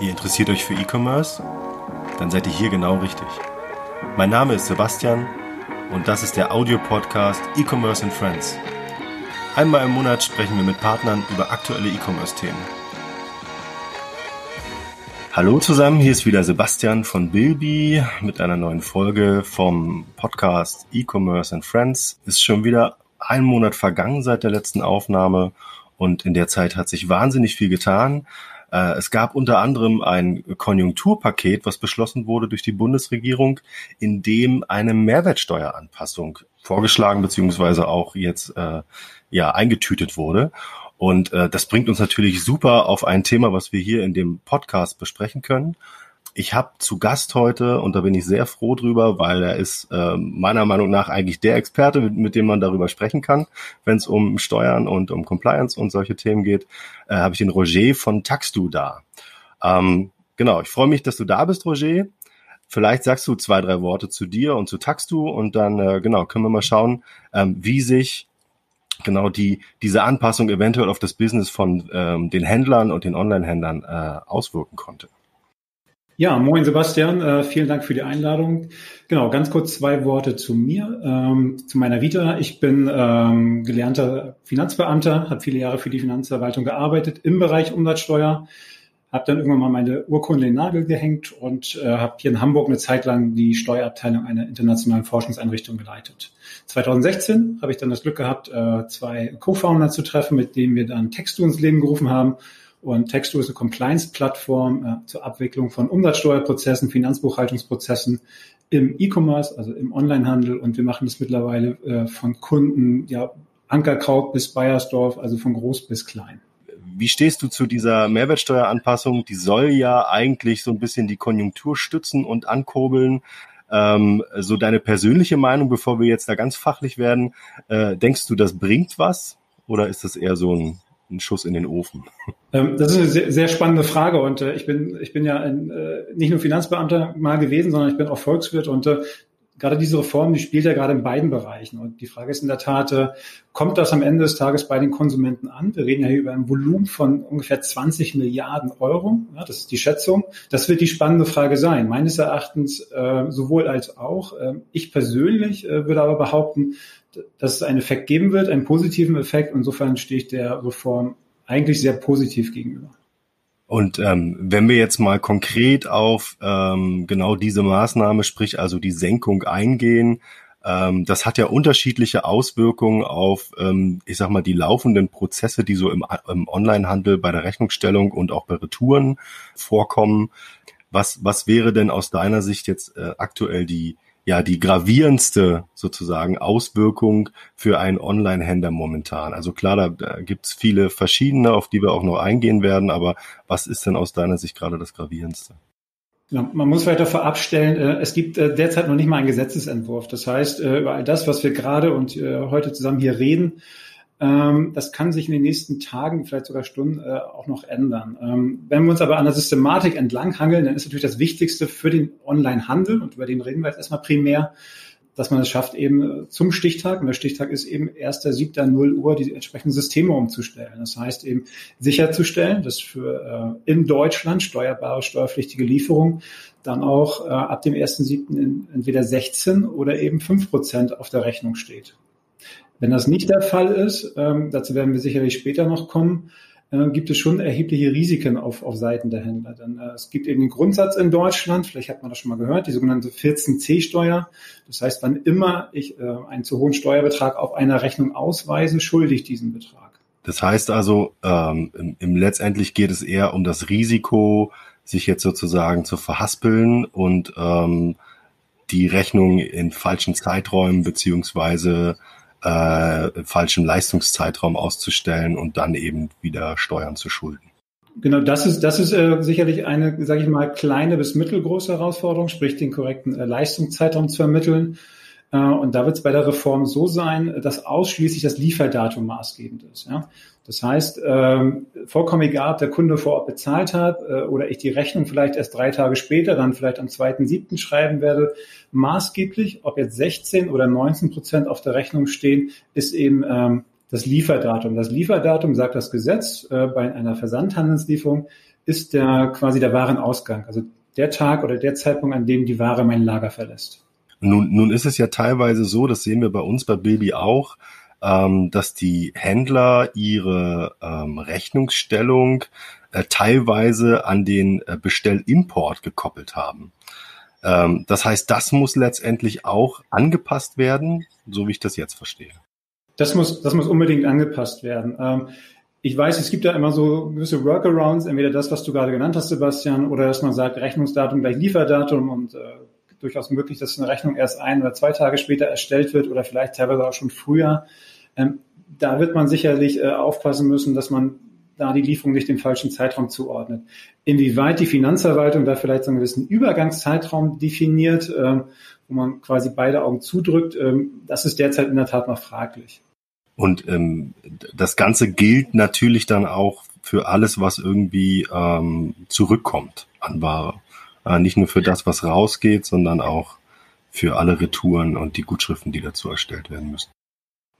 Ihr interessiert euch für E-Commerce? Dann seid ihr hier genau richtig. Mein Name ist Sebastian und das ist der Audio-Podcast E-Commerce and Friends. Einmal im Monat sprechen wir mit Partnern über aktuelle E-Commerce-Themen. Hallo zusammen, hier ist wieder Sebastian von Bilby mit einer neuen Folge vom Podcast E-Commerce and Friends. Ist schon wieder ein Monat vergangen seit der letzten Aufnahme und in der Zeit hat sich wahnsinnig viel getan. Äh, es gab unter anderem ein Konjunkturpaket, was beschlossen wurde durch die Bundesregierung, in dem eine Mehrwertsteueranpassung vorgeschlagen beziehungsweise auch jetzt äh, ja eingetütet wurde. Und äh, das bringt uns natürlich super auf ein Thema, was wir hier in dem Podcast besprechen können. Ich habe zu Gast heute, und da bin ich sehr froh drüber, weil er ist äh, meiner Meinung nach eigentlich der Experte, mit, mit dem man darüber sprechen kann, wenn es um Steuern und um Compliance und solche Themen geht, äh, habe ich den Roger von Taxdu da. Ähm, genau, ich freue mich, dass du da bist, Roger. Vielleicht sagst du zwei, drei Worte zu dir und zu Taxdu und dann äh, genau können wir mal schauen, ähm, wie sich genau die diese Anpassung eventuell auf das Business von ähm, den Händlern und den Online-Händlern äh, auswirken konnte. Ja, moin Sebastian, äh, vielen Dank für die Einladung. Genau, ganz kurz zwei Worte zu mir, ähm, zu meiner Vita. Ich bin ähm, gelernter Finanzbeamter, habe viele Jahre für die Finanzverwaltung gearbeitet im Bereich Umsatzsteuer, habe dann irgendwann mal meine Urkunde in den Nagel gehängt und äh, habe hier in Hamburg eine Zeit lang die Steuerabteilung einer internationalen Forschungseinrichtung geleitet. 2016 habe ich dann das Glück gehabt, äh, zwei Co-Founder zu treffen, mit denen wir dann Textu ins Leben gerufen haben und Textu ist eine Compliance-Plattform äh, zur Abwicklung von Umsatzsteuerprozessen, Finanzbuchhaltungsprozessen im E-Commerce, also im Onlinehandel. Und wir machen das mittlerweile äh, von Kunden, ja, Ankerkraut bis Bayersdorf, also von groß bis klein. Wie stehst du zu dieser Mehrwertsteueranpassung? Die soll ja eigentlich so ein bisschen die Konjunktur stützen und ankurbeln. Ähm, so deine persönliche Meinung, bevor wir jetzt da ganz fachlich werden, äh, denkst du, das bringt was? Oder ist das eher so ein ein Schuss in den Ofen? Ähm, das ist eine sehr, spannende Frage und äh, ich bin ich bin ja ein, äh, nicht nur Finanzbeamter mal gewesen, sondern ich bin auch Volkswirt und äh, gerade diese Reform, die spielt ja gerade in beiden Bereichen. Und die Frage ist in der Tat, kommt das am Ende des Tages bei den Konsumenten an? Wir reden ja hier über ein Volumen von ungefähr 20 Milliarden Euro. Ja, das ist die Schätzung. Das wird die spannende Frage sein. Meines Erachtens äh, sowohl als auch. Äh, ich persönlich äh, würde aber behaupten, dass es einen Effekt geben wird, einen positiven Effekt. Insofern stehe ich der Reform eigentlich sehr positiv gegenüber. Und ähm, wenn wir jetzt mal konkret auf ähm, genau diese Maßnahme, sprich also die Senkung eingehen, ähm, das hat ja unterschiedliche Auswirkungen auf, ähm, ich sag mal, die laufenden Prozesse, die so im, im Onlinehandel bei der Rechnungsstellung und auch bei Retouren vorkommen. Was, was wäre denn aus deiner Sicht jetzt äh, aktuell die, ja die gravierendste sozusagen Auswirkung für einen Online-Händler momentan? Also klar, da, da gibt es viele verschiedene, auf die wir auch noch eingehen werden, aber was ist denn aus deiner Sicht gerade das gravierendste? Ja, man muss weiter vorab stellen, äh, es gibt äh, derzeit noch nicht mal einen Gesetzesentwurf. Das heißt, äh, über all das, was wir gerade und heute zusammen hier reden, das kann sich in den nächsten Tagen, vielleicht sogar Stunden äh, auch noch ändern. Ähm, wenn wir uns aber an der Systematik entlanghangeln, dann ist natürlich das Wichtigste für den Online-Handel, und über den reden wir jetzt erstmal primär, dass man es schafft, eben äh, zum Stichtag, und der Stichtag ist eben 1.7.0 Uhr, die entsprechenden Systeme umzustellen. Das heißt eben sicherzustellen, dass für äh, in Deutschland steuerbare, steuerpflichtige Lieferungen dann auch ab dem 1.7. entweder 16 oder eben 5 Prozent auf der Rechnung steht. Wenn das nicht der Fall ist, ähm, dazu werden wir sicherlich später noch kommen, äh, gibt es schon erhebliche Risiken auf, auf Seiten der Händler. Denn äh, es gibt eben den Grundsatz in Deutschland, vielleicht hat man das schon mal gehört, die sogenannte 14c-Steuer. Das heißt, wann immer ich äh, einen zu hohen Steuerbetrag auf einer Rechnung ausweise, schulde ich diesen Betrag. Das heißt also, ähm, im, im letztendlich geht es eher um das Risiko, sich jetzt sozusagen zu verhaspeln und ähm, die Rechnung in falschen Zeiträumen beziehungsweise äh, falschen Leistungszeitraum auszustellen und dann eben wieder Steuern zu schulden. Genau, das ist, das ist äh, sicherlich eine, sage ich mal, kleine bis mittelgroße Herausforderung, sprich den korrekten äh, Leistungszeitraum zu ermitteln. Äh, und da wird es bei der Reform so sein, dass ausschließlich das Lieferdatum maßgebend ist. Ja? Das heißt, ähm, vollkommen egal, ob der Kunde vor Ort bezahlt hat äh, oder ich die Rechnung vielleicht erst drei Tage später, dann vielleicht am 2.7. schreiben werde, maßgeblich, ob jetzt 16 oder 19 Prozent auf der Rechnung stehen, ist eben ähm, das Lieferdatum. Das Lieferdatum, sagt das Gesetz, äh, bei einer Versandhandelslieferung ist der quasi der Warenausgang, also der Tag oder der Zeitpunkt, an dem die Ware mein Lager verlässt. Nun, nun ist es ja teilweise so, das sehen wir bei uns bei Baby auch, ähm, dass die Händler ihre ähm, Rechnungsstellung äh, teilweise an den äh, Bestellimport gekoppelt haben. Ähm, das heißt, das muss letztendlich auch angepasst werden, so wie ich das jetzt verstehe. Das muss, das muss unbedingt angepasst werden. Ähm, ich weiß, es gibt da immer so gewisse Workarounds, entweder das, was du gerade genannt hast, Sebastian, oder dass man sagt, Rechnungsdatum gleich Lieferdatum und äh, durchaus möglich, dass eine Rechnung erst ein oder zwei Tage später erstellt wird oder vielleicht teilweise auch schon früher. Ähm, da wird man sicherlich äh, aufpassen müssen, dass man da die Lieferung nicht dem falschen Zeitraum zuordnet. Inwieweit die Finanzverwaltung da vielleicht so einen gewissen Übergangszeitraum definiert, äh, wo man quasi beide Augen zudrückt, äh, das ist derzeit in der Tat noch fraglich. Und ähm, das Ganze gilt natürlich dann auch für alles, was irgendwie ähm, zurückkommt an Ware. Äh, nicht nur für das, was rausgeht, sondern auch für alle Retouren und die Gutschriften, die dazu erstellt werden müssen.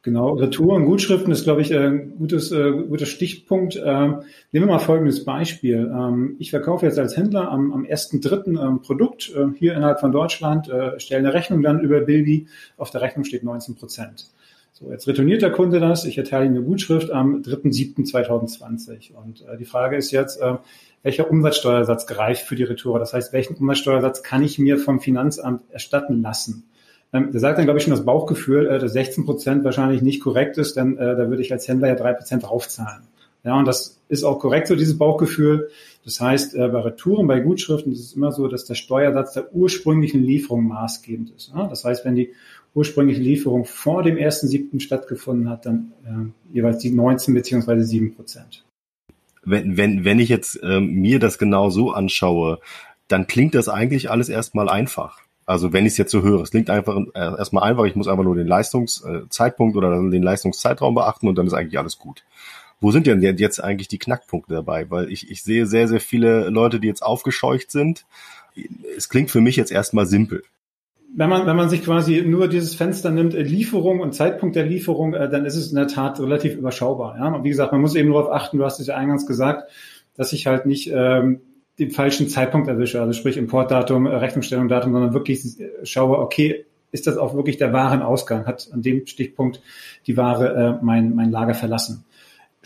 Genau, Retouren, Gutschriften ist, glaube ich, ein gutes, äh, guter Stichpunkt. Ähm, nehmen wir mal folgendes Beispiel. Ähm, ich verkaufe jetzt als Händler am, am 1.3. Ähm, Produkt äh, hier innerhalb von Deutschland, äh, stelle eine Rechnung dann über Bilby. Auf der Rechnung steht 19 Prozent. So, jetzt retourniert der Kunde das. Ich erteile ihm eine Gutschrift am 3.7.2020. Und äh, die Frage ist jetzt, äh, welcher Umsatzsteuersatz greift für die Retour? Das heißt, welchen Umsatzsteuersatz kann ich mir vom Finanzamt erstatten lassen? Ähm, da sagt dann, glaube ich, schon das Bauchgefühl, äh, dass 16 Prozent wahrscheinlich nicht korrekt ist, denn äh, da würde ich als Händler ja drei Prozent draufzahlen. Ja, und das ist auch korrekt so, dieses Bauchgefühl. Das heißt, äh, bei Retouren, bei Gutschriften ist es immer so, dass der Steuersatz der ursprünglichen Lieferung maßgebend ist. Das heißt, wenn die ursprüngliche Lieferung vor dem 1.7. stattgefunden hat, dann äh, jeweils die 19 beziehungsweise 7 Prozent. Wenn, wenn, wenn ich jetzt ähm, mir das genau so anschaue, dann klingt das eigentlich alles erstmal einfach. Also wenn ich es jetzt so höre, es klingt einfach äh, erstmal einfach, ich muss einfach nur den Leistungszeitpunkt äh, oder den Leistungszeitraum beachten und dann ist eigentlich alles gut. Wo sind denn jetzt eigentlich die Knackpunkte dabei? Weil ich, ich sehe sehr, sehr viele Leute, die jetzt aufgescheucht sind. Es klingt für mich jetzt erstmal simpel wenn man, wenn man sich quasi nur dieses Fenster nimmt, äh, Lieferung und Zeitpunkt der Lieferung, äh, dann ist es in der Tat relativ überschaubar. Ja? Und wie gesagt, man muss eben darauf achten, du hast es ja eingangs gesagt, dass ich halt nicht ähm, den falschen Zeitpunkt erwische, also sprich Importdatum, äh, Rechnungsstellung, Datum, sondern wirklich schaue, okay, ist das auch wirklich der Warenausgang? Hat an dem Stichpunkt die Ware äh, mein, mein Lager verlassen?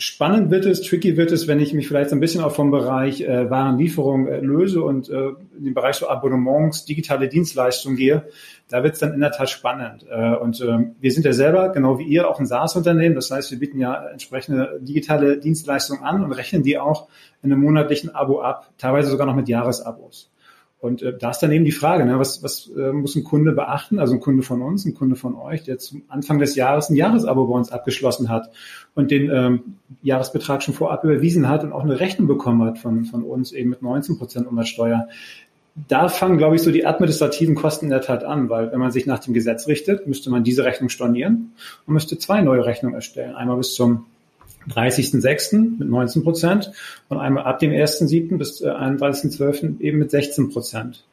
Spannend wird es, tricky wird es, wenn ich mich vielleicht so ein bisschen auch vom Bereich äh, Warenlieferung äh, löse und äh, in den Bereich so Abonnements, digitale Dienstleistungen gehe. Da wird es dann in der Tat spannend. Äh, und äh, wir sind ja selber, genau wie ihr, auch ein SaaS-Unternehmen. Das heißt, wir bieten ja entsprechende digitale Dienstleistungen an und rechnen die auch in einem monatlichen Abo ab, teilweise sogar noch mit Jahresabos. Und äh, da ist dann eben die Frage, ne, was, was äh, muss ein Kunde beachten, also ein Kunde von uns, ein Kunde von euch, der zum Anfang des Jahres ein Jahresabo bei uns abgeschlossen hat und den ähm, Jahresbetrag schon vorab überwiesen hat und auch eine Rechnung bekommen hat von, von uns eben mit 19 Prozent Umsatzsteuer. Da fangen, glaube ich, so die administrativen Kosten in der Tat an, weil wenn man sich nach dem Gesetz richtet, müsste man diese Rechnung stornieren und müsste zwei neue Rechnungen erstellen. Einmal bis zum 30.06. mit 19 Prozent und einmal ab dem 1.07. bis 31.12. Äh, eben mit 16 Prozent.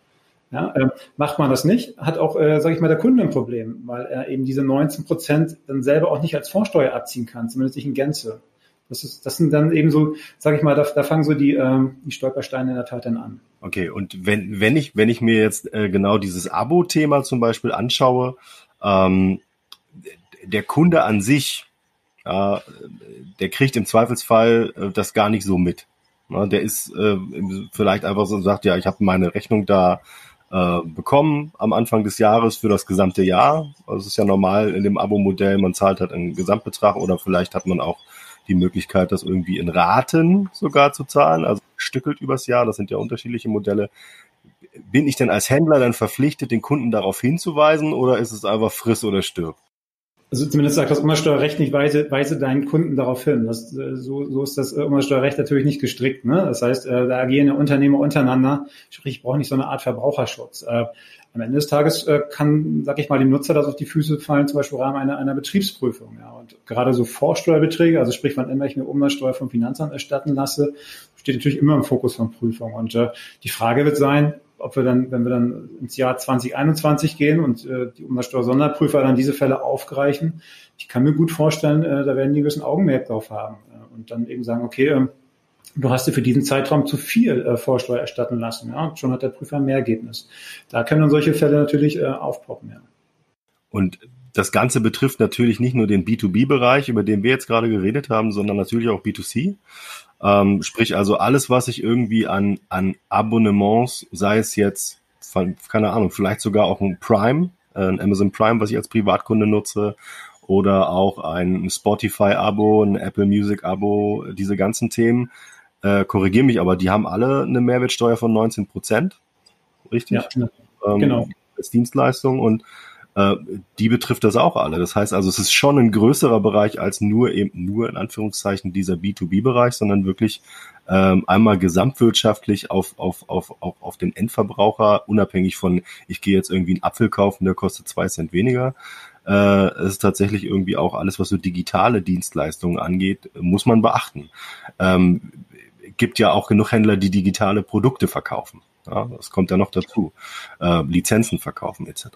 Ja, äh, macht man das nicht, hat auch, äh, sage ich mal, der Kunde ein Problem, weil er eben diese 19 Prozent dann selber auch nicht als Vorsteuer abziehen kann, zumindest nicht in Gänze. Das, ist, das sind dann eben so, sage ich mal, da, da fangen so die, ähm, die Stolpersteine in der Tat dann an. Okay, und wenn, wenn ich, wenn ich mir jetzt äh, genau dieses Abo-Thema zum Beispiel anschaue, ähm, der Kunde an sich, ja, der kriegt im Zweifelsfall äh, das gar nicht so mit. Ja, der ist äh, vielleicht einfach so sagt, ja, ich habe meine Rechnung da äh, bekommen am Anfang des Jahres für das gesamte Jahr. Also es ist ja normal in dem Abo-Modell, man zahlt halt einen Gesamtbetrag oder vielleicht hat man auch die Möglichkeit, das irgendwie in Raten sogar zu zahlen, also stückelt übers Jahr, das sind ja unterschiedliche Modelle. Bin ich denn als Händler dann verpflichtet, den Kunden darauf hinzuweisen oder ist es einfach friss oder stirb? Also zumindest sagt das Umsatzsteuerrecht nicht, weise, weise deinen Kunden darauf hin. Das, äh, so, so ist das Umsatzsteuerrecht natürlich nicht gestrickt. Ne? Das heißt, äh, da agieren ja Unternehmer untereinander. Sprich, ich brauche nicht so eine Art Verbraucherschutz. Äh, am Ende des Tages kann, sag ich mal, dem Nutzer das auf die Füße fallen, zum Beispiel im Rahmen einer, einer Betriebsprüfung. Ja. Und gerade so Vorsteuerbeträge, also sprich, wann immer ich mir Umsatzsteuer vom Finanzamt erstatten lasse, steht natürlich immer im Fokus von Prüfung. Und äh, die Frage wird sein, ob wir dann, wenn wir dann ins Jahr 2021 gehen und äh, die Umsatzsteuer-Sonderprüfer dann diese Fälle aufgreifen, ich kann mir gut vorstellen, äh, da werden die ein bisschen Augenmerk drauf haben äh, und dann eben sagen, okay, äh, du hast dir für diesen Zeitraum zu viel äh, Vorsteuer erstatten lassen. Ja? schon hat der Prüfer mehr Ergebnis. Da können dann solche Fälle natürlich äh, aufpoppen. Ja. Und das Ganze betrifft natürlich nicht nur den B2B-Bereich, über den wir jetzt gerade geredet haben, sondern natürlich auch B2C. Ähm, sprich also alles, was ich irgendwie an, an Abonnements, sei es jetzt, keine Ahnung, vielleicht sogar auch ein Prime, äh, ein Amazon Prime, was ich als Privatkunde nutze, oder auch ein Spotify-Abo, ein Apple Music-Abo, diese ganzen Themen. Äh, Korrigiere mich, aber die haben alle eine Mehrwertsteuer von 19 Prozent. Richtig? Ja, ähm, genau. Als Dienstleistung und äh, die betrifft das auch alle. Das heißt also, es ist schon ein größerer Bereich als nur eben nur in Anführungszeichen dieser B2B-Bereich, sondern wirklich ähm, einmal gesamtwirtschaftlich auf, auf, auf, auf, auf den Endverbraucher, unabhängig von, ich gehe jetzt irgendwie einen Apfel kaufen, der kostet zwei Cent weniger. Äh, es ist tatsächlich irgendwie auch alles, was so digitale Dienstleistungen angeht, muss man beachten. Ähm, gibt ja auch genug Händler, die digitale Produkte verkaufen. Ja, das kommt ja noch dazu. Äh, Lizenzen verkaufen etc.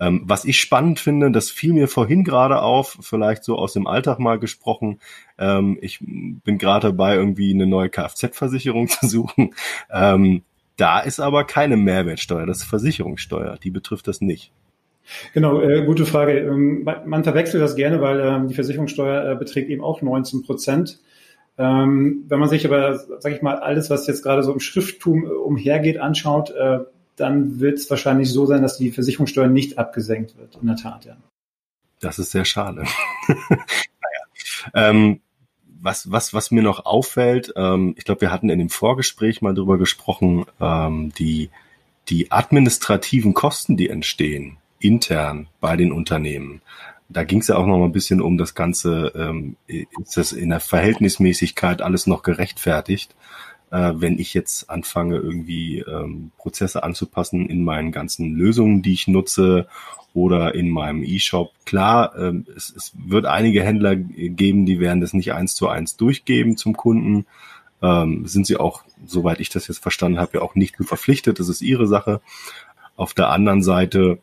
Ähm, was ich spannend finde, das fiel mir vorhin gerade auf, vielleicht so aus dem Alltag mal gesprochen. Ähm, ich bin gerade dabei, irgendwie eine neue Kfz-Versicherung zu suchen. Ähm, da ist aber keine Mehrwertsteuer, das ist Versicherungssteuer. Die betrifft das nicht. Genau, äh, gute Frage. Ähm, man verwechselt das gerne, weil ähm, die Versicherungssteuer äh, beträgt eben auch 19 Prozent. Ähm, wenn man sich aber, sage ich mal, alles, was jetzt gerade so im Schrifttum äh, umhergeht, anschaut, äh, dann wird es wahrscheinlich so sein, dass die Versicherungssteuer nicht abgesenkt wird. In der Tat, ja. Das ist sehr schade. naja. Ähm, was, was, was mir noch auffällt, ähm, ich glaube, wir hatten in dem Vorgespräch mal drüber gesprochen, ähm, die, die administrativen Kosten, die entstehen intern bei den Unternehmen. Da ging es ja auch noch mal ein bisschen um das Ganze, ähm, ist das in der Verhältnismäßigkeit alles noch gerechtfertigt? Äh, wenn ich jetzt anfange, irgendwie ähm, Prozesse anzupassen in meinen ganzen Lösungen, die ich nutze oder in meinem E-Shop. Klar, ähm, es, es wird einige Händler geben, die werden das nicht eins zu eins durchgeben zum Kunden. Ähm, sind sie auch, soweit ich das jetzt verstanden habe, ja auch nicht verpflichtet. Das ist ihre Sache. Auf der anderen Seite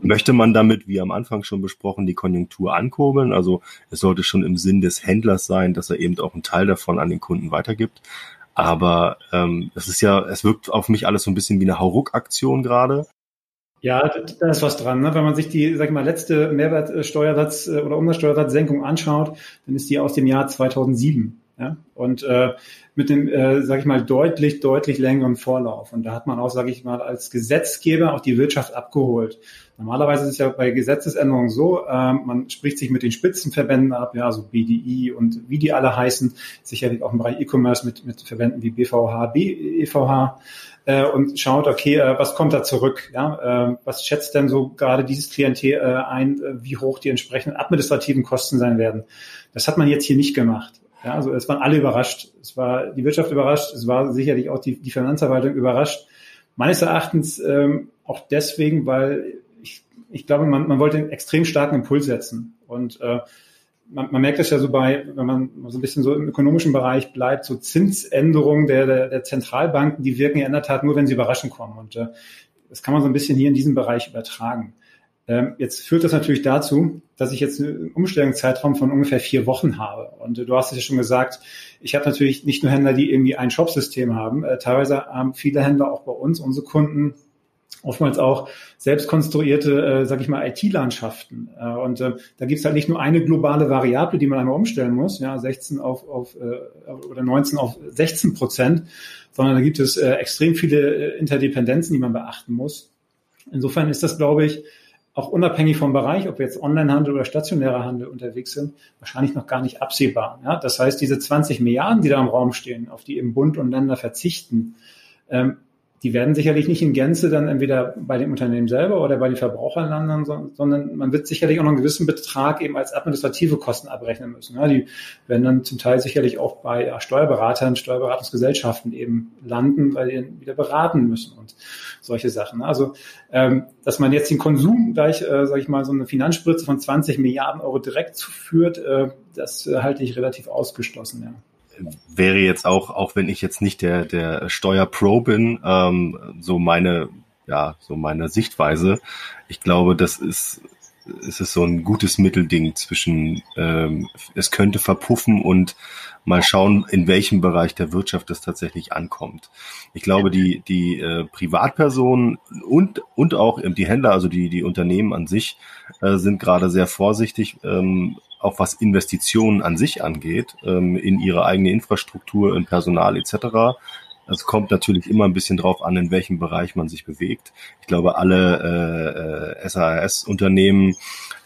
möchte man damit, wie am Anfang schon besprochen, die Konjunktur ankurbeln. Also es sollte schon im Sinn des Händlers sein, dass er eben auch einen Teil davon an den Kunden weitergibt. Aber ähm, es ist ja, es wirkt auf mich alles so ein bisschen wie eine Hauruck-Aktion gerade. Ja, da ist was dran. Ne? Wenn man sich die, sag ich mal, letzte Mehrwertsteuersatz äh, oder Umsatzsteuersatzsenkung anschaut, dann ist die aus dem Jahr 2007. Ja? Und äh, mit dem, äh, sage ich mal, deutlich, deutlich längeren Vorlauf. Und da hat man auch, sage ich mal, als Gesetzgeber auch die Wirtschaft abgeholt. Normalerweise ist es ja bei Gesetzesänderungen so, äh, man spricht sich mit den Spitzenverbänden ab, ja, so BDI und wie die alle heißen, sicherlich auch im Bereich E-Commerce mit, mit Verbänden wie BVH, BEVH äh, und schaut, okay, äh, was kommt da zurück? Ja, äh, was schätzt denn so gerade dieses Klientel äh, ein, äh, wie hoch die entsprechenden administrativen Kosten sein werden? Das hat man jetzt hier nicht gemacht. Ja, also es waren alle überrascht. Es war die Wirtschaft überrascht, es war sicherlich auch die, die Finanzverwaltung überrascht. Meines Erachtens ähm, auch deswegen, weil ich glaube, man, man wollte einen extrem starken Impuls setzen. Und äh, man, man merkt das ja so bei, wenn man so ein bisschen so im ökonomischen Bereich bleibt, so Zinsänderungen der, der, der Zentralbanken, die wirken ja in der Tat nur, wenn sie überraschend kommen. Und äh, das kann man so ein bisschen hier in diesem Bereich übertragen. Ähm, jetzt führt das natürlich dazu, dass ich jetzt einen Umstellungszeitraum von ungefähr vier Wochen habe. Und äh, du hast es ja schon gesagt, ich habe natürlich nicht nur Händler, die irgendwie ein Shopsystem haben. Äh, teilweise haben viele Händler auch bei uns, unsere Kunden, oftmals auch selbst konstruierte, äh, sag ich mal, IT-Landschaften. Äh, und äh, da gibt's halt nicht nur eine globale Variable, die man einmal umstellen muss, ja, 16 auf, auf äh, oder 19 auf 16 Prozent, sondern da gibt es äh, extrem viele äh, Interdependenzen, die man beachten muss. Insofern ist das, glaube ich, auch unabhängig vom Bereich, ob wir jetzt Onlinehandel oder stationärer Handel unterwegs sind, wahrscheinlich noch gar nicht absehbar. Ja? Das heißt, diese 20 Milliarden, die da im Raum stehen, auf die eben Bund und Länder verzichten, ähm, die werden sicherlich nicht in Gänze dann entweder bei dem Unternehmen selber oder bei den Verbrauchern landen, sondern man wird sicherlich auch noch einen gewissen Betrag eben als administrative Kosten abrechnen müssen. Ja, die werden dann zum Teil sicherlich auch bei ja, Steuerberatern, Steuerberatungsgesellschaften eben landen, weil die wieder beraten müssen und solche Sachen. Also, ähm, dass man jetzt den Konsum gleich, äh, sage ich mal, so eine Finanzspritze von 20 Milliarden Euro direkt zuführt, äh, das äh, halte ich relativ ausgeschlossen. Ja wäre jetzt auch, auch wenn ich jetzt nicht der, der Steuerpro bin, ähm, so meine, ja, so meine Sichtweise. Ich glaube, das ist, ist es so ein gutes Mittelding zwischen, ähm, es könnte verpuffen und mal schauen, in welchem Bereich der Wirtschaft es tatsächlich ankommt. Ich glaube, die, die äh, Privatpersonen und, und auch die Händler, also die, die Unternehmen an sich, äh, sind gerade sehr vorsichtig, ähm, auch was Investitionen an sich angeht, ähm, in ihre eigene Infrastruktur, in Personal etc. Es kommt natürlich immer ein bisschen drauf an, in welchem Bereich man sich bewegt. Ich glaube, alle äh, äh, SAS-Unternehmen,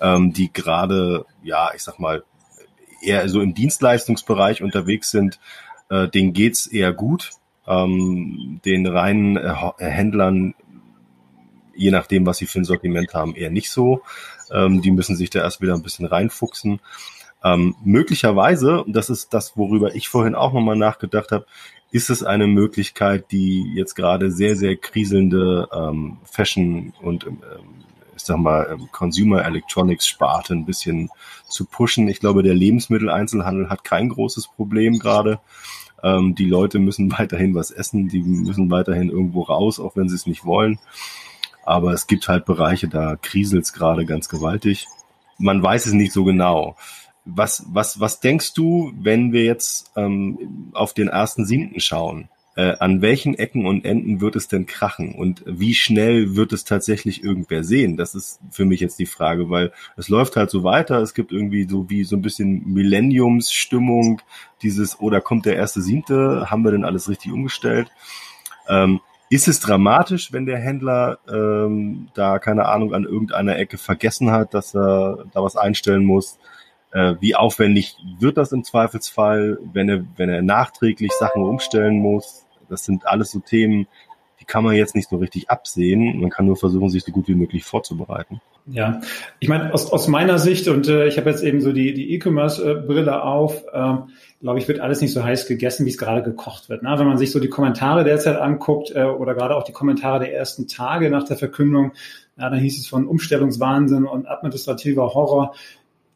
ähm, die gerade, ja, ich sag mal, eher so im Dienstleistungsbereich unterwegs sind, äh, denen geht's eher gut. Ähm, den reinen äh, Händlern, je nachdem, was sie für ein Sortiment haben, eher nicht so. Ähm, die müssen sich da erst wieder ein bisschen reinfuchsen. Ähm, möglicherweise, das ist das, worüber ich vorhin auch nochmal nachgedacht habe, ist es eine Möglichkeit, die jetzt gerade sehr, sehr kriselnde ähm, Fashion und ähm, ich sag mal, ähm, Consumer Electronics Sparte ein bisschen zu pushen. Ich glaube, der Lebensmitteleinzelhandel hat kein großes Problem gerade. Ähm, die Leute müssen weiterhin was essen, die müssen weiterhin irgendwo raus, auch wenn sie es nicht wollen. Aber es gibt halt Bereiche, da kriselt es gerade ganz gewaltig. Man weiß es nicht so genau. Was, was, was denkst du, wenn wir jetzt ähm, auf den ersten Siebten schauen? Äh, an welchen Ecken und Enden wird es denn krachen und wie schnell wird es tatsächlich irgendwer sehen? Das ist für mich jetzt die Frage, weil es läuft halt so weiter. Es gibt irgendwie so wie so ein bisschen Millenniumsstimmung, dieses, oder oh, kommt der erste Siebte? Haben wir denn alles richtig umgestellt? Ähm, ist es dramatisch, wenn der Händler ähm, da, keine Ahnung, an irgendeiner Ecke vergessen hat, dass er da was einstellen muss? Äh, wie aufwendig wird das im Zweifelsfall, wenn er, wenn er nachträglich Sachen umstellen muss? Das sind alles so Themen, die kann man jetzt nicht so richtig absehen. Man kann nur versuchen, sich so gut wie möglich vorzubereiten. Ja, ich meine, aus, aus meiner Sicht, und äh, ich habe jetzt eben so die, die E-Commerce-Brille auf, äh, glaube ich, wird alles nicht so heiß gegessen, wie es gerade gekocht wird. Ne? Wenn man sich so die Kommentare derzeit anguckt äh, oder gerade auch die Kommentare der ersten Tage nach der Verkündung, ja, dann hieß es von Umstellungswahnsinn und administrativer Horror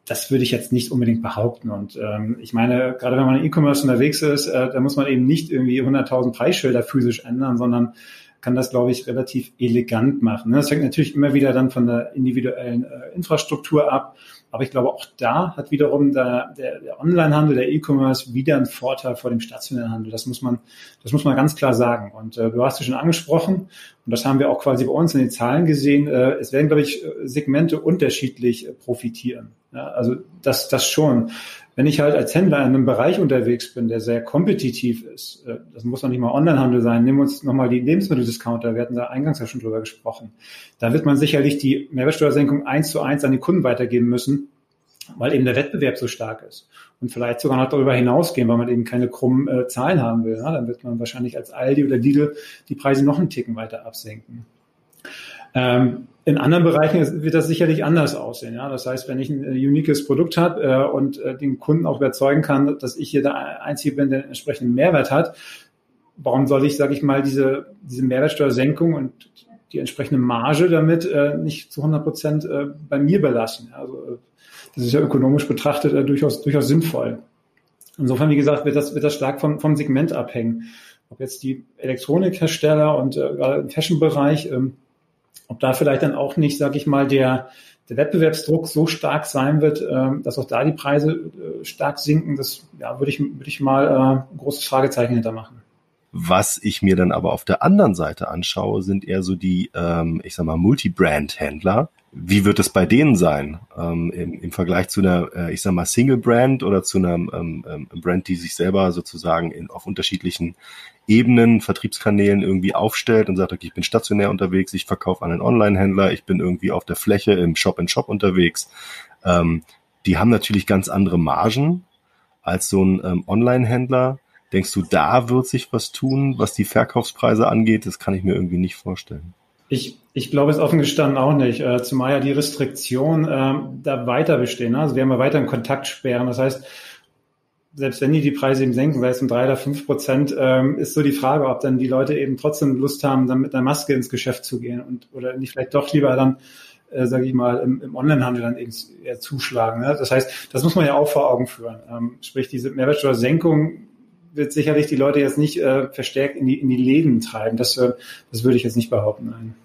das würde ich jetzt nicht unbedingt behaupten. Und ähm, ich meine, gerade wenn man in E-Commerce unterwegs ist, äh, da muss man eben nicht irgendwie 100.000 Preisschilder physisch ändern, sondern kann das, glaube ich, relativ elegant machen. Das hängt natürlich immer wieder dann von der individuellen äh, Infrastruktur ab. Aber ich glaube, auch da hat wiederum der, der, der Onlinehandel, der E-Commerce wieder einen Vorteil vor dem stationären Handel. Das muss man, das muss man ganz klar sagen. Und äh, du hast es schon angesprochen, und das haben wir auch quasi bei uns in den Zahlen gesehen. Äh, es werden, glaube ich, Segmente unterschiedlich äh, profitieren. Ja, also das, das schon. Wenn ich halt als Händler in einem Bereich unterwegs bin, der sehr kompetitiv ist, äh, das muss noch nicht mal Onlinehandel sein, nehmen wir uns nochmal die Lebensmitteldiscounter, wir hatten da eingangs ja schon drüber gesprochen. Da wird man sicherlich die Mehrwertsteuersenkung eins zu eins an die Kunden weitergeben müssen, weil eben der Wettbewerb so stark ist. Und vielleicht sogar noch darüber hinausgehen, weil man eben keine krummen äh, Zahlen haben will. Ja? Dann wird man wahrscheinlich als Aldi oder Lidl die Preise noch einen Ticken weiter absenken. Ähm, in anderen Bereichen wird das sicherlich anders aussehen. Ja? Das heißt, wenn ich ein äh, uniques Produkt habe äh, und äh, den Kunden auch überzeugen kann, dass ich hier der Einzige bin, der entsprechenden Mehrwert hat, warum soll ich, sage ich mal, diese, diese Mehrwertsteuersenkung und die entsprechende Marge damit äh, nicht zu 100 Prozent äh, bei mir belassen? Also äh, das ist ja ökonomisch betrachtet äh, durchaus, durchaus sinnvoll. Insofern, wie gesagt, wird das, wird das stark vom, vom Segment abhängen. Ob jetzt die Elektronikhersteller und äh, gerade im Fashion-Bereich ähm, ob da vielleicht dann auch nicht, sage ich mal, der, der Wettbewerbsdruck so stark sein wird, äh, dass auch da die Preise äh, stark sinken, das ja, würde ich, würde ich mal äh, ein großes Fragezeichen hintermachen. Was ich mir dann aber auf der anderen Seite anschaue, sind eher so die, ähm, ich sag mal, Multi-Brand-Händler, wie wird es bei denen sein ähm, im, im Vergleich zu einer, äh, ich sag mal, Single-Brand oder zu einer ähm, ähm, Brand, die sich selber sozusagen in, auf unterschiedlichen Ebenen, Vertriebskanälen irgendwie aufstellt und sagt, okay, ich bin stationär unterwegs, ich verkaufe an einen Online-Händler, ich bin irgendwie auf der Fläche im Shop-in-Shop -Shop unterwegs. Ähm, die haben natürlich ganz andere Margen als so ein ähm, Online-Händler. Denkst du, da wird sich was tun, was die Verkaufspreise angeht? Das kann ich mir irgendwie nicht vorstellen. Ich, ich glaube es offen gestanden auch nicht, äh, zumal ja die Restriktionen äh, da weiter bestehen. Also wir haben ja weiter Kontaktsperren. Das heißt, selbst wenn die die Preise eben senken, sei es um drei oder fünf Prozent, ähm, ist so die Frage, ob dann die Leute eben trotzdem Lust haben, dann mit einer Maske ins Geschäft zu gehen und oder nicht vielleicht doch lieber dann, äh, sage ich mal, im, im Onlinehandel dann eben eher zuschlagen. Ne? Das heißt, das muss man ja auch vor Augen führen. Ähm, sprich, diese Mehrwertsteuersenkung wird sicherlich die Leute jetzt nicht äh, verstärkt in die, in die Läden treiben. Das, äh, das würde ich jetzt nicht behaupten. Nein.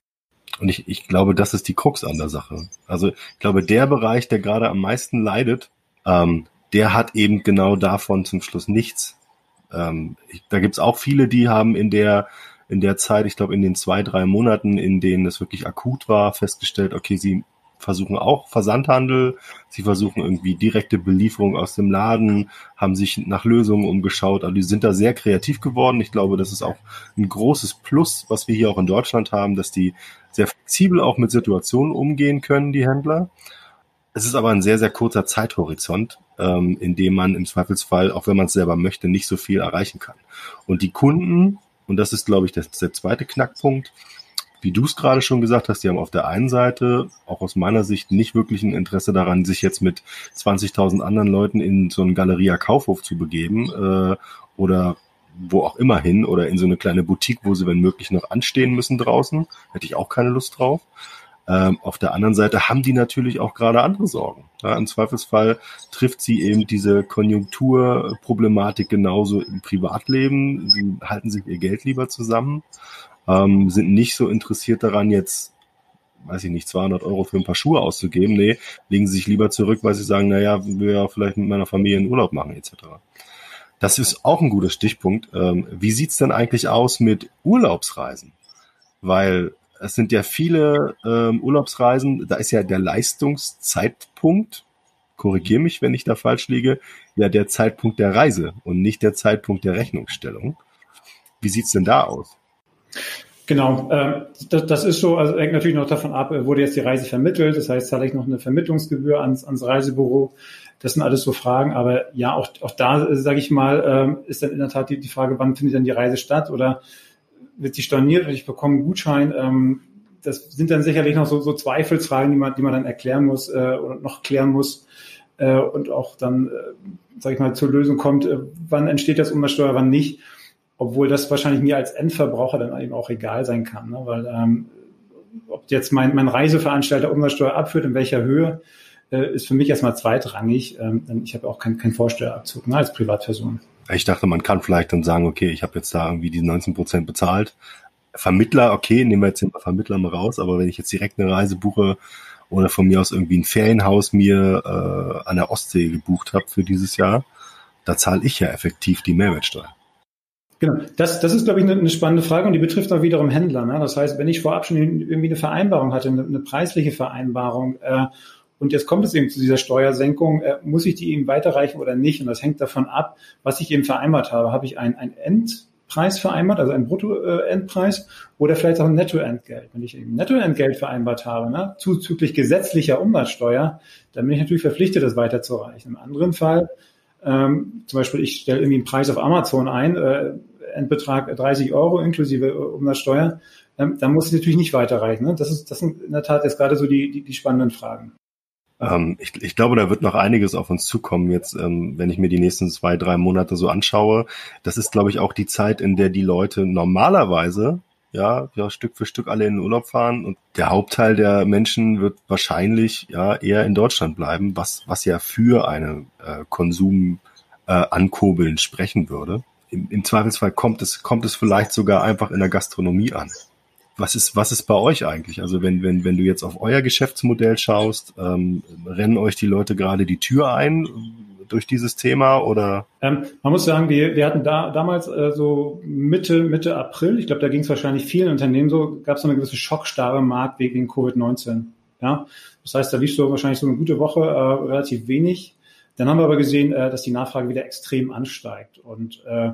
Und ich, ich glaube, das ist die Krux an der Sache. Also ich glaube, der Bereich, der gerade am meisten leidet, ähm, der hat eben genau davon zum Schluss nichts. Ähm, ich, da gibt's auch viele, die haben in der in der Zeit, ich glaube in den zwei, drei Monaten, in denen es wirklich akut war, festgestellt, okay, sie versuchen auch Versandhandel, sie versuchen irgendwie direkte Belieferung aus dem Laden, haben sich nach Lösungen umgeschaut, also die sind da sehr kreativ geworden. Ich glaube, das ist auch ein großes Plus, was wir hier auch in Deutschland haben, dass die sehr flexibel auch mit Situationen umgehen können, die Händler. Es ist aber ein sehr, sehr kurzer Zeithorizont, ähm, in dem man im Zweifelsfall, auch wenn man es selber möchte, nicht so viel erreichen kann. Und die Kunden, und das ist, glaube ich, der, der zweite Knackpunkt, wie du es gerade schon gesagt hast, die haben auf der einen Seite auch aus meiner Sicht nicht wirklich ein Interesse daran, sich jetzt mit 20.000 anderen Leuten in so einen Galeria Kaufhof zu begeben äh, oder wo auch immer hin oder in so eine kleine Boutique, wo sie wenn möglich noch anstehen müssen draußen. Hätte ich auch keine Lust drauf. Ähm, auf der anderen Seite haben die natürlich auch gerade andere Sorgen. Ja, Im Zweifelsfall trifft sie eben diese Konjunkturproblematik genauso im Privatleben. Sie halten sich ihr Geld lieber zusammen ähm, sind nicht so interessiert daran, jetzt, weiß ich nicht, 200 Euro für ein paar Schuhe auszugeben. Nee, legen sie sich lieber zurück, weil sie sagen, naja, will ja vielleicht mit meiner Familie einen Urlaub machen, etc. Das ist auch ein guter Stichpunkt. Ähm, wie sieht's denn eigentlich aus mit Urlaubsreisen? Weil es sind ja viele ähm, Urlaubsreisen, da ist ja der Leistungszeitpunkt, korrigiere mich, wenn ich da falsch liege, ja der Zeitpunkt der Reise und nicht der Zeitpunkt der Rechnungsstellung. Wie sieht's denn da aus? Genau, äh, das, das ist so, also hängt natürlich noch davon ab, wurde jetzt die Reise vermittelt, das heißt, zahle ich noch eine Vermittlungsgebühr ans, ans Reisebüro. Das sind alles so Fragen, aber ja, auch, auch da, äh, sage ich mal, äh, ist dann in der Tat die, die Frage, wann findet dann die Reise statt oder wird sie storniert oder ich bekomme einen Gutschein. Ähm, das sind dann sicherlich noch so, so Zweifelsfragen, die man, die man dann erklären muss äh, oder noch klären muss äh, und auch dann, äh, sage ich mal, zur Lösung kommt, äh, wann entsteht das Umsatzsteuer, wann nicht obwohl das wahrscheinlich mir als Endverbraucher dann eben auch egal sein kann, ne? weil ähm, ob jetzt mein, mein Reiseveranstalter Umsatzsteuer abführt, in welcher Höhe, äh, ist für mich erstmal zweitrangig. Ähm, ich habe auch keinen kein Vorsteuerabzug ne, als Privatperson. Ich dachte, man kann vielleicht dann sagen, okay, ich habe jetzt da irgendwie die 19 Prozent bezahlt. Vermittler, okay, nehmen wir jetzt den Vermittler mal raus, aber wenn ich jetzt direkt eine Reise buche oder von mir aus irgendwie ein Ferienhaus mir äh, an der Ostsee gebucht habe für dieses Jahr, da zahle ich ja effektiv die Mehrwertsteuer. Genau, das, das ist, glaube ich, eine, eine, spannende Frage und die betrifft auch wiederum Händler. Ne? Das heißt, wenn ich vorab schon irgendwie eine Vereinbarung hatte, eine, eine preisliche Vereinbarung, äh, und jetzt kommt es eben zu dieser Steuersenkung, äh, muss ich die eben weiterreichen oder nicht? Und das hängt davon ab, was ich eben vereinbart habe. Habe ich ein, ein Endpreis vereinbart, also ein Bruttoendpreis oder vielleicht auch ein Nettoentgelt. Wenn ich eben Nettoentgelt vereinbart habe, ne, zuzüglich gesetzlicher Umsatzsteuer, dann bin ich natürlich verpflichtet, das weiterzureichen. Im anderen Fall ähm, zum Beispiel, ich stelle irgendwie einen Preis auf Amazon ein, äh, Endbetrag 30 Euro inklusive äh, Umsatzsteuer, ähm, dann muss ich natürlich nicht weiterreichen. Ne? Das, ist, das sind in der Tat jetzt gerade so die, die, die spannenden Fragen. Ähm, ich, ich glaube, da wird noch einiges auf uns zukommen jetzt, ähm, wenn ich mir die nächsten zwei, drei Monate so anschaue. Das ist, glaube ich, auch die Zeit, in der die Leute normalerweise ja, ja, Stück für Stück alle in den Urlaub fahren und der Hauptteil der Menschen wird wahrscheinlich ja eher in Deutschland bleiben, was, was ja für eine äh, Konsum äh, ankurbeln sprechen würde. Im, Im Zweifelsfall kommt es, kommt es vielleicht sogar einfach in der Gastronomie an. Was ist, was ist bei euch eigentlich? Also wenn, wenn, wenn du jetzt auf euer Geschäftsmodell schaust, ähm, rennen euch die Leute gerade die Tür ein? durch dieses Thema oder? Ähm, man muss sagen, wir, wir hatten da damals äh, so Mitte, Mitte April, ich glaube, da ging es wahrscheinlich vielen Unternehmen so, gab es so eine gewisse Schockstarre im Markt wegen Covid-19. Ja, das heißt, da lief so wahrscheinlich so eine gute Woche äh, relativ wenig. Dann haben wir aber gesehen, äh, dass die Nachfrage wieder extrem ansteigt und äh,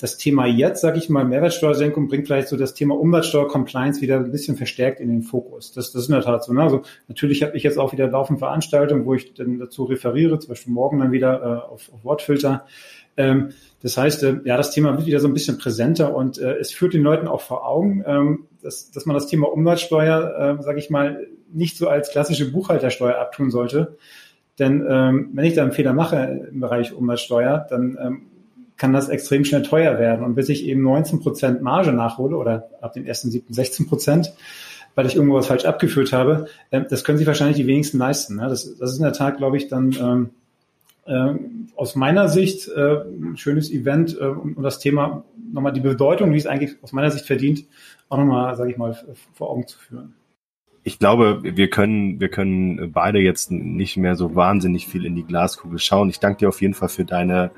das Thema jetzt, sage ich mal, Mehrwertsteuersenkung bringt vielleicht so das Thema Umsatzsteuer-Compliance wieder ein bisschen verstärkt in den Fokus. Das, das ist in der Tat so. Ne? Also natürlich habe ich jetzt auch wieder laufende Veranstaltungen, wo ich dann dazu referiere, zum Beispiel morgen dann wieder äh, auf, auf Wortfilter. Ähm, das heißt, äh, ja, das Thema wird wieder so ein bisschen präsenter und äh, es führt den Leuten auch vor Augen, ähm, dass, dass man das Thema Umsatzsteuer, äh, sage ich mal, nicht so als klassische Buchhaltersteuer abtun sollte. Denn ähm, wenn ich da einen Fehler mache im Bereich Umsatzsteuer, dann ähm, kann das extrem schnell teuer werden. Und bis ich eben 19 Prozent Marge nachhole oder ab dem ersten siebten 16 Prozent, weil ich irgendwo was falsch abgeführt habe, äh, das können sich wahrscheinlich die wenigsten leisten. Ne? Das, das ist in der Tat, glaube ich, dann ähm, äh, aus meiner Sicht äh, ein schönes Event, äh, um das Thema nochmal die Bedeutung, wie es eigentlich aus meiner Sicht verdient, auch nochmal, sage ich mal, vor Augen zu führen. Ich glaube, wir können, wir können beide jetzt nicht mehr so wahnsinnig viel in die Glaskugel schauen. Ich danke dir auf jeden Fall für deine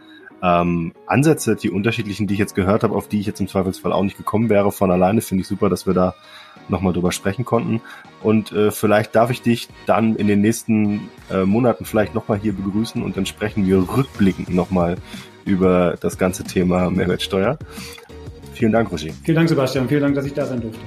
ähm, Ansätze, die unterschiedlichen, die ich jetzt gehört habe, auf die ich jetzt im Zweifelsfall auch nicht gekommen wäre von alleine, finde ich super, dass wir da nochmal drüber sprechen konnten. Und äh, vielleicht darf ich dich dann in den nächsten äh, Monaten vielleicht nochmal hier begrüßen und dann sprechen wir rückblickend nochmal über das ganze Thema Mehrwertsteuer. Vielen Dank, Roger. Vielen Dank, Sebastian. Vielen Dank, dass ich da sein durfte.